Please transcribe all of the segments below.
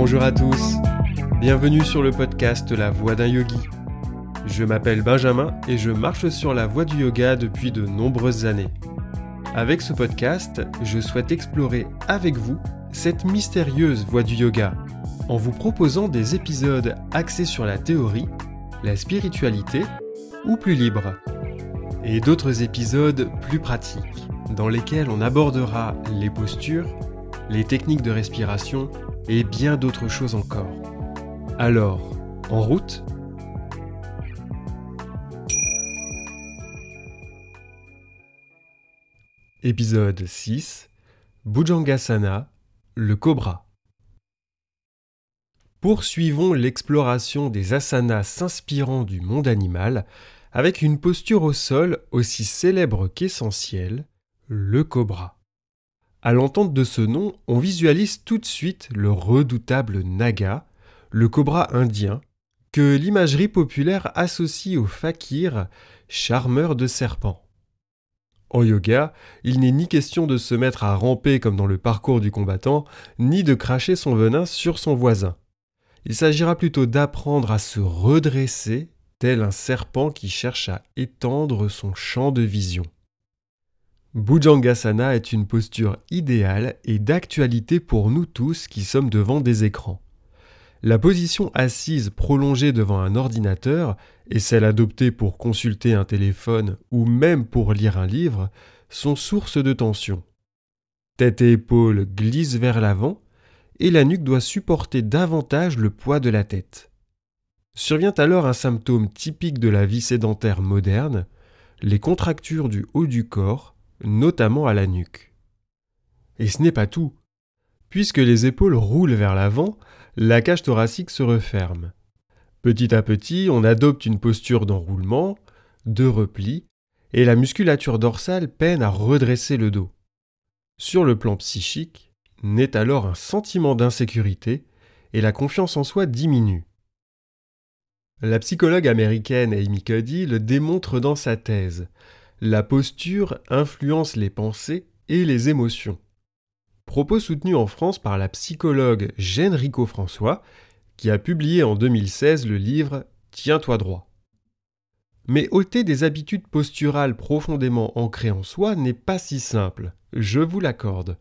Bonjour à tous, bienvenue sur le podcast La Voix d'un Yogi. Je m'appelle Benjamin et je marche sur la voie du yoga depuis de nombreuses années. Avec ce podcast, je souhaite explorer avec vous cette mystérieuse voie du yoga en vous proposant des épisodes axés sur la théorie, la spiritualité ou plus libre, et d'autres épisodes plus pratiques dans lesquels on abordera les postures, les techniques de respiration et bien d'autres choses encore. Alors, en route? Épisode 6 Bhujangasana, le cobra. Poursuivons l'exploration des asanas s'inspirant du monde animal avec une posture au sol aussi célèbre qu'essentielle, le cobra. À l'entente de ce nom, on visualise tout de suite le redoutable naga, le cobra indien, que l'imagerie populaire associe au fakir, charmeur de serpents. En yoga, il n'est ni question de se mettre à ramper comme dans le parcours du combattant, ni de cracher son venin sur son voisin. Il s'agira plutôt d'apprendre à se redresser, tel un serpent qui cherche à étendre son champ de vision. Bhujangasana est une posture idéale et d'actualité pour nous tous qui sommes devant des écrans. La position assise prolongée devant un ordinateur et celle adoptée pour consulter un téléphone ou même pour lire un livre sont source de tension. Tête et épaules glissent vers l'avant et la nuque doit supporter davantage le poids de la tête. Survient alors un symptôme typique de la vie sédentaire moderne, les contractures du haut du corps, notamment à la nuque. Et ce n'est pas tout. Puisque les épaules roulent vers l'avant, la cage thoracique se referme. Petit à petit, on adopte une posture d'enroulement, de repli, et la musculature dorsale peine à redresser le dos. Sur le plan psychique, naît alors un sentiment d'insécurité et la confiance en soi diminue. La psychologue américaine Amy Cuddy le démontre dans sa thèse. La posture influence les pensées et les émotions. Propos soutenu en France par la psychologue Jeanne Rico-François, qui a publié en 2016 le livre Tiens-toi droit. Mais ôter des habitudes posturales profondément ancrées en soi n'est pas si simple, je vous l'accorde.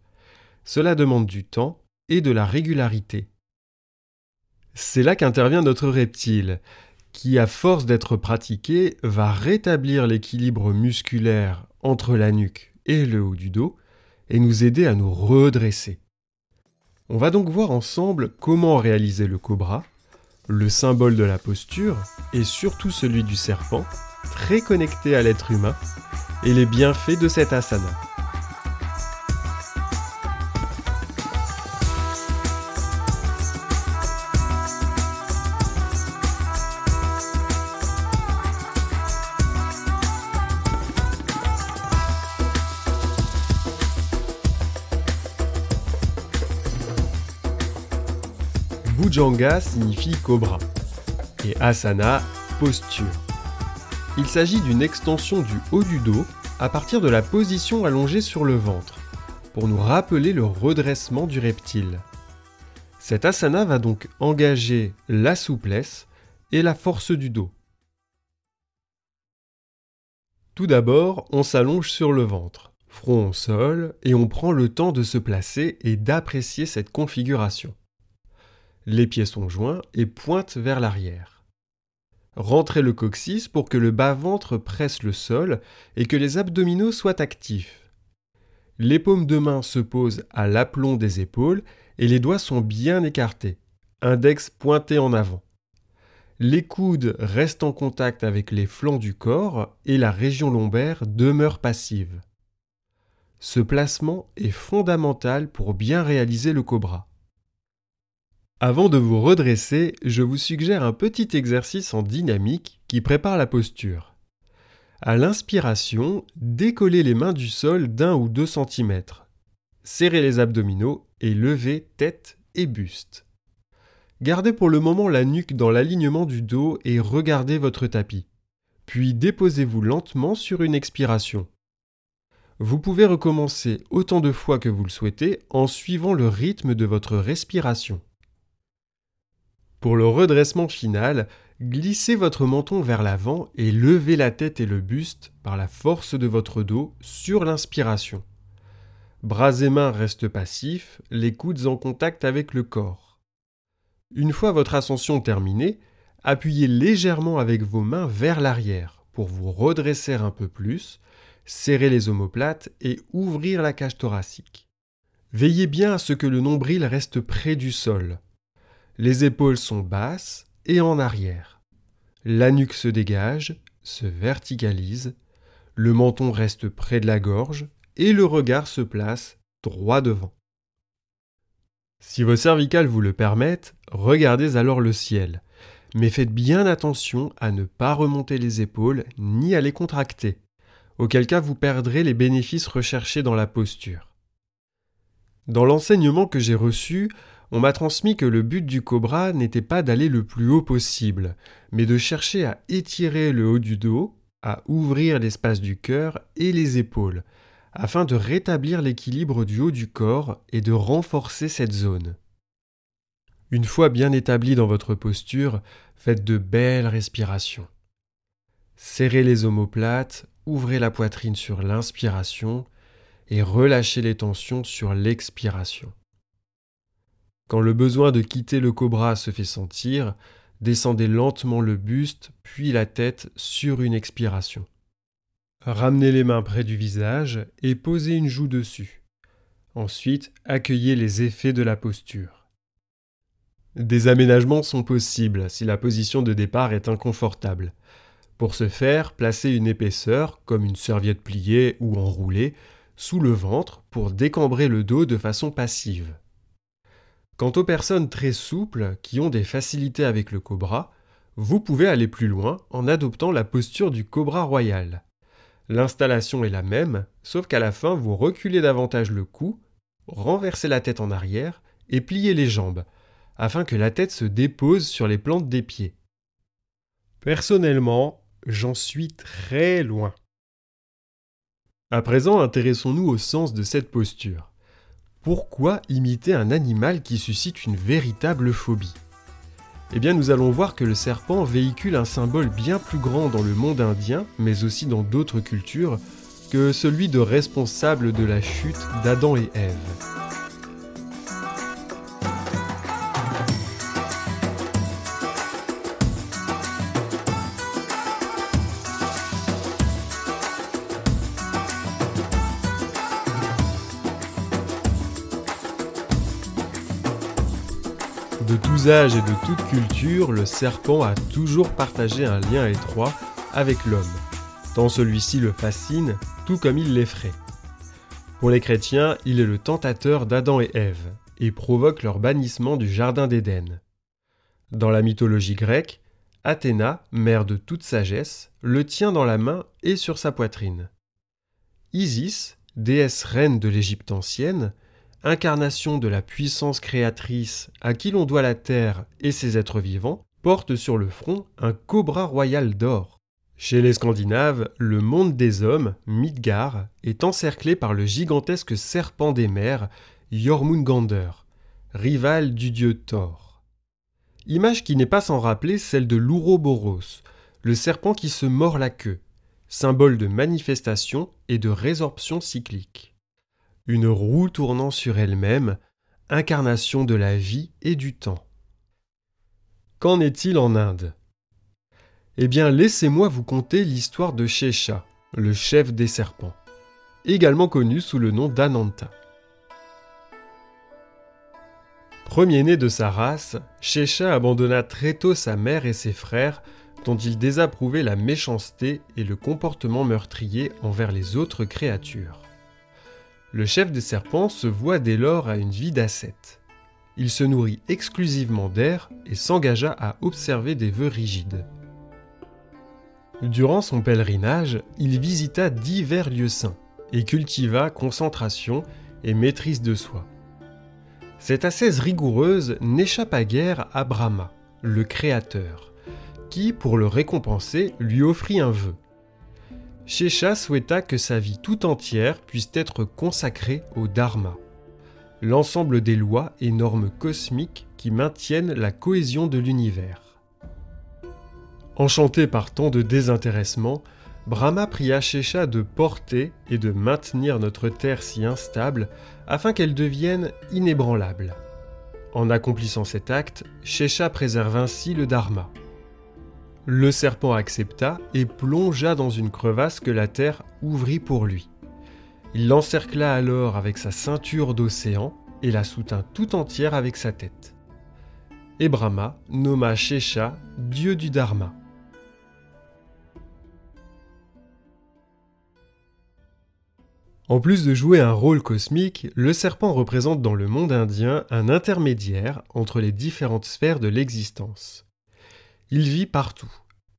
Cela demande du temps et de la régularité. C'est là qu'intervient notre reptile, qui, à force d'être pratiqué, va rétablir l'équilibre musculaire entre la nuque et le haut du dos, et nous aider à nous redresser. On va donc voir ensemble comment réaliser le cobra, le symbole de la posture, et surtout celui du serpent, très connecté à l'être humain, et les bienfaits de cet asana. Bhujanga signifie cobra et asana posture. Il s'agit d'une extension du haut du dos à partir de la position allongée sur le ventre pour nous rappeler le redressement du reptile. Cet asana va donc engager la souplesse et la force du dos. Tout d'abord, on s'allonge sur le ventre, front au sol, et on prend le temps de se placer et d'apprécier cette configuration. Les pieds sont joints et pointent vers l'arrière. Rentrez le coccyx pour que le bas-ventre presse le sol et que les abdominaux soient actifs. Les paumes de main se posent à l'aplomb des épaules et les doigts sont bien écartés, index pointé en avant. Les coudes restent en contact avec les flancs du corps et la région lombaire demeure passive. Ce placement est fondamental pour bien réaliser le cobra. Avant de vous redresser, je vous suggère un petit exercice en dynamique qui prépare la posture. À l'inspiration, décollez les mains du sol d'un ou deux centimètres. Serrez les abdominaux et levez tête et buste. Gardez pour le moment la nuque dans l'alignement du dos et regardez votre tapis. Puis déposez-vous lentement sur une expiration. Vous pouvez recommencer autant de fois que vous le souhaitez en suivant le rythme de votre respiration. Pour le redressement final, glissez votre menton vers l'avant et levez la tête et le buste par la force de votre dos sur l'inspiration. Bras et mains restent passifs, les coudes en contact avec le corps. Une fois votre ascension terminée, appuyez légèrement avec vos mains vers l'arrière pour vous redresser un peu plus, serrer les omoplates et ouvrir la cage thoracique. Veillez bien à ce que le nombril reste près du sol. Les épaules sont basses et en arrière. La nuque se dégage, se verticalise, le menton reste près de la gorge et le regard se place droit devant. Si vos cervicales vous le permettent, regardez alors le ciel, mais faites bien attention à ne pas remonter les épaules ni à les contracter, auquel cas vous perdrez les bénéfices recherchés dans la posture. Dans l'enseignement que j'ai reçu, on m'a transmis que le but du cobra n'était pas d'aller le plus haut possible, mais de chercher à étirer le haut du dos, à ouvrir l'espace du cœur et les épaules, afin de rétablir l'équilibre du haut du corps et de renforcer cette zone. Une fois bien établi dans votre posture, faites de belles respirations. Serrez les omoplates, ouvrez la poitrine sur l'inspiration et relâchez les tensions sur l'expiration. Quand le besoin de quitter le cobra se fait sentir, descendez lentement le buste puis la tête sur une expiration. Ramenez les mains près du visage et posez une joue dessus. Ensuite, accueillez les effets de la posture. Des aménagements sont possibles si la position de départ est inconfortable. Pour ce faire, placez une épaisseur, comme une serviette pliée ou enroulée, sous le ventre pour décambrer le dos de façon passive. Quant aux personnes très souples qui ont des facilités avec le cobra, vous pouvez aller plus loin en adoptant la posture du cobra royal. L'installation est la même, sauf qu'à la fin vous reculez davantage le cou, renversez la tête en arrière et pliez les jambes, afin que la tête se dépose sur les plantes des pieds. Personnellement, j'en suis très loin. À présent, intéressons-nous au sens de cette posture. Pourquoi imiter un animal qui suscite une véritable phobie? Eh bien nous allons voir que le serpent véhicule un symbole bien plus grand dans le monde indien, mais aussi dans d'autres cultures, que celui de responsable de la chute d'Adam et Ève. Tous âges et de toute culture, le serpent a toujours partagé un lien étroit avec l'homme, tant celui-ci le fascine, tout comme il l'effraie. Pour les chrétiens, il est le tentateur d'Adam et Ève, et provoque leur bannissement du Jardin d'Éden. Dans la mythologie grecque, Athéna, mère de toute sagesse, le tient dans la main et sur sa poitrine. Isis, déesse reine de l'Égypte ancienne, incarnation de la puissance créatrice à qui l'on doit la terre et ses êtres vivants, porte sur le front un cobra royal d'or. Chez les Scandinaves, le monde des hommes, Midgard, est encerclé par le gigantesque serpent des mers, Jormungandr, rival du dieu Thor. Image qui n'est pas sans rappeler celle de l'Ouroboros, le serpent qui se mord la queue, symbole de manifestation et de résorption cyclique une roue tournant sur elle-même, incarnation de la vie et du temps. Qu'en est-il en Inde? Eh bien, laissez-moi vous conter l'histoire de Shesha, le chef des serpents, également connu sous le nom d'Ananta. Premier-né de sa race, Shesha abandonna très tôt sa mère et ses frères, dont il désapprouvait la méchanceté et le comportement meurtrier envers les autres créatures. Le chef des serpents se voit dès lors à une vie d'ascète. Il se nourrit exclusivement d'air et s'engagea à observer des vœux rigides. Durant son pèlerinage, il visita divers lieux saints et cultiva concentration et maîtrise de soi. Cette ascèse rigoureuse n'échappa guère à Brahma, le Créateur, qui, pour le récompenser, lui offrit un vœu Shesha souhaita que sa vie tout entière puisse être consacrée au Dharma. l'ensemble des lois et normes cosmiques qui maintiennent la cohésion de l'univers. Enchanté par tant de désintéressement, Brahma pria Shesha de porter et de maintenir notre terre si instable afin qu'elle devienne inébranlable. En accomplissant cet acte, Shesha préserve ainsi le Dharma. Le serpent accepta et plongea dans une crevasse que la terre ouvrit pour lui. Il l'encercla alors avec sa ceinture d'océan et la soutint tout entière avec sa tête. Et Brahma nomma Shesha dieu du Dharma. En plus de jouer un rôle cosmique, le serpent représente dans le monde indien un intermédiaire entre les différentes sphères de l'existence. Il vit partout,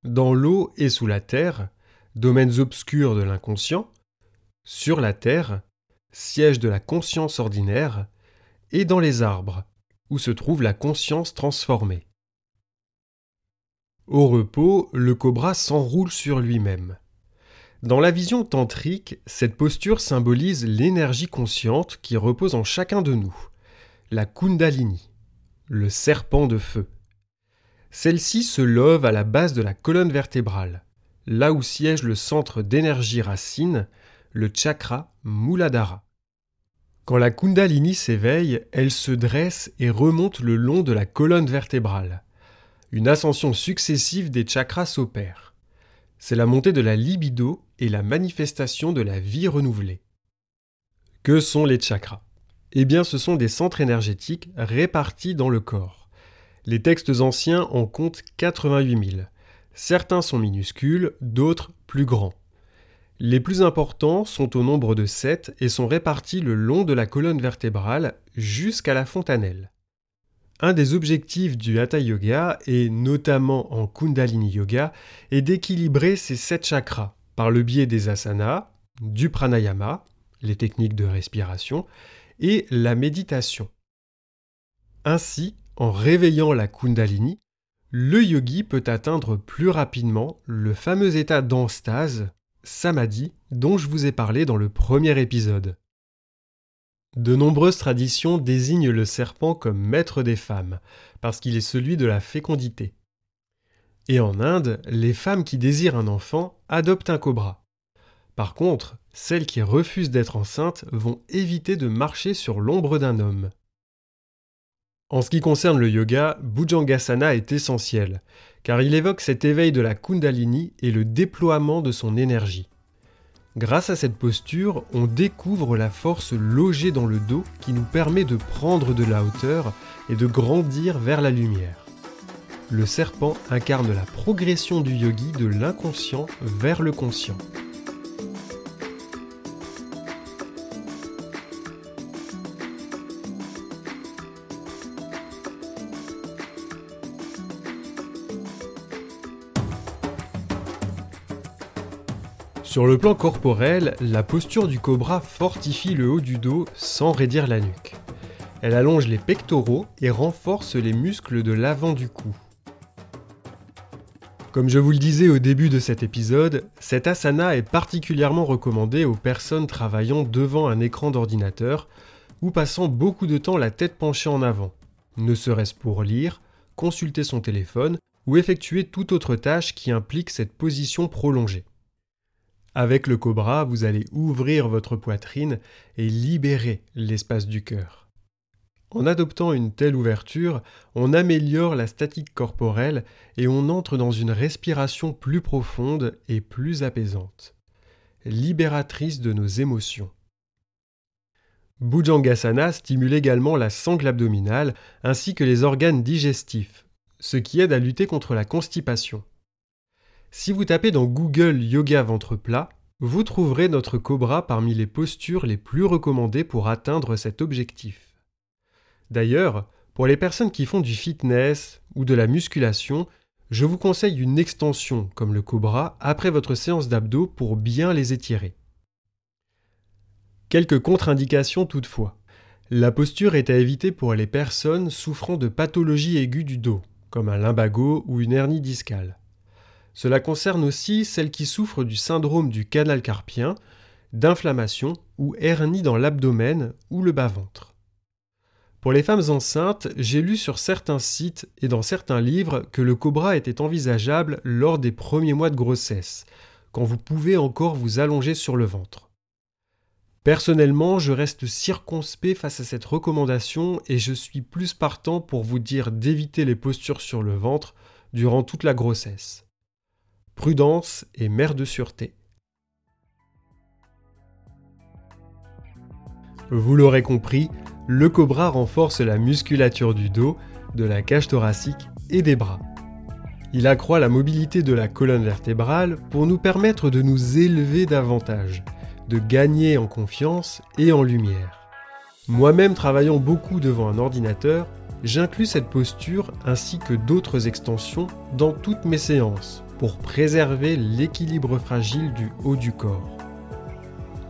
dans l'eau et sous la terre, domaines obscurs de l'inconscient, sur la terre, siège de la conscience ordinaire, et dans les arbres, où se trouve la conscience transformée. Au repos, le cobra s'enroule sur lui-même. Dans la vision tantrique, cette posture symbolise l'énergie consciente qui repose en chacun de nous, la Kundalini, le serpent de feu. Celle-ci se love à la base de la colonne vertébrale, là où siège le centre d'énergie racine, le chakra Muladhara. Quand la Kundalini s'éveille, elle se dresse et remonte le long de la colonne vertébrale. Une ascension successive des chakras s'opère c'est la montée de la libido et la manifestation de la vie renouvelée. Que sont les chakras? Eh bien, ce sont des centres énergétiques répartis dans le corps. Les textes anciens en comptent 88 000. Certains sont minuscules, d'autres plus grands. Les plus importants sont au nombre de 7 et sont répartis le long de la colonne vertébrale jusqu'à la fontanelle. Un des objectifs du Hatha Yoga, et notamment en Kundalini Yoga, est d'équilibrer ces sept chakras par le biais des asanas, du pranayama, les techniques de respiration, et la méditation. Ainsi, en réveillant la Kundalini, le yogi peut atteindre plus rapidement le fameux état d'enstase, samadhi, dont je vous ai parlé dans le premier épisode. De nombreuses traditions désignent le serpent comme maître des femmes, parce qu'il est celui de la fécondité. Et en Inde, les femmes qui désirent un enfant adoptent un cobra. Par contre, celles qui refusent d'être enceintes vont éviter de marcher sur l'ombre d'un homme. En ce qui concerne le yoga, Bhujangasana est essentiel, car il évoque cet éveil de la Kundalini et le déploiement de son énergie. Grâce à cette posture, on découvre la force logée dans le dos qui nous permet de prendre de la hauteur et de grandir vers la lumière. Le serpent incarne la progression du yogi de l'inconscient vers le conscient. Sur le plan corporel, la posture du cobra fortifie le haut du dos sans raidir la nuque. Elle allonge les pectoraux et renforce les muscles de l'avant du cou. Comme je vous le disais au début de cet épisode, cet asana est particulièrement recommandé aux personnes travaillant devant un écran d'ordinateur ou passant beaucoup de temps la tête penchée en avant, ne serait-ce pour lire, consulter son téléphone ou effectuer toute autre tâche qui implique cette position prolongée. Avec le cobra, vous allez ouvrir votre poitrine et libérer l'espace du cœur. En adoptant une telle ouverture, on améliore la statique corporelle et on entre dans une respiration plus profonde et plus apaisante, libératrice de nos émotions. Bhujangasana stimule également la sangle abdominale ainsi que les organes digestifs, ce qui aide à lutter contre la constipation. Si vous tapez dans Google Yoga ventre plat, vous trouverez notre cobra parmi les postures les plus recommandées pour atteindre cet objectif. D'ailleurs, pour les personnes qui font du fitness ou de la musculation, je vous conseille une extension comme le cobra après votre séance d'abdos pour bien les étirer. Quelques contre-indications toutefois. La posture est à éviter pour les personnes souffrant de pathologies aiguës du dos, comme un lumbago ou une hernie discale. Cela concerne aussi celles qui souffrent du syndrome du canal carpien, d'inflammation ou hernie dans l'abdomen ou le bas-ventre. Pour les femmes enceintes, j'ai lu sur certains sites et dans certains livres que le cobra était envisageable lors des premiers mois de grossesse, quand vous pouvez encore vous allonger sur le ventre. Personnellement, je reste circonspect face à cette recommandation et je suis plus partant pour vous dire d'éviter les postures sur le ventre durant toute la grossesse. Prudence et mère de sûreté. Vous l'aurez compris, le cobra renforce la musculature du dos, de la cage thoracique et des bras. Il accroît la mobilité de la colonne vertébrale pour nous permettre de nous élever davantage, de gagner en confiance et en lumière. Moi-même travaillant beaucoup devant un ordinateur, j'inclus cette posture ainsi que d'autres extensions dans toutes mes séances pour préserver l'équilibre fragile du haut du corps.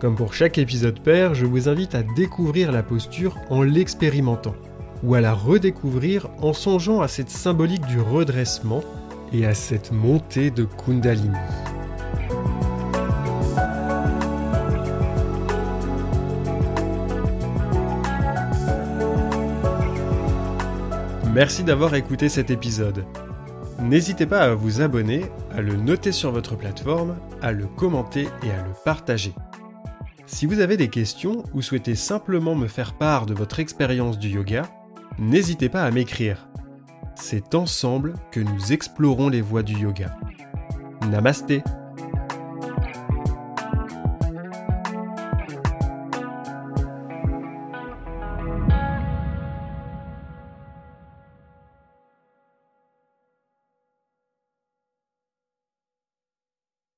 Comme pour chaque épisode pair, je vous invite à découvrir la posture en l'expérimentant, ou à la redécouvrir en songeant à cette symbolique du redressement et à cette montée de Kundalini. Merci d'avoir écouté cet épisode. N'hésitez pas à vous abonner, à le noter sur votre plateforme, à le commenter et à le partager. Si vous avez des questions ou souhaitez simplement me faire part de votre expérience du yoga, n'hésitez pas à m'écrire. C'est ensemble que nous explorons les voies du yoga. Namasté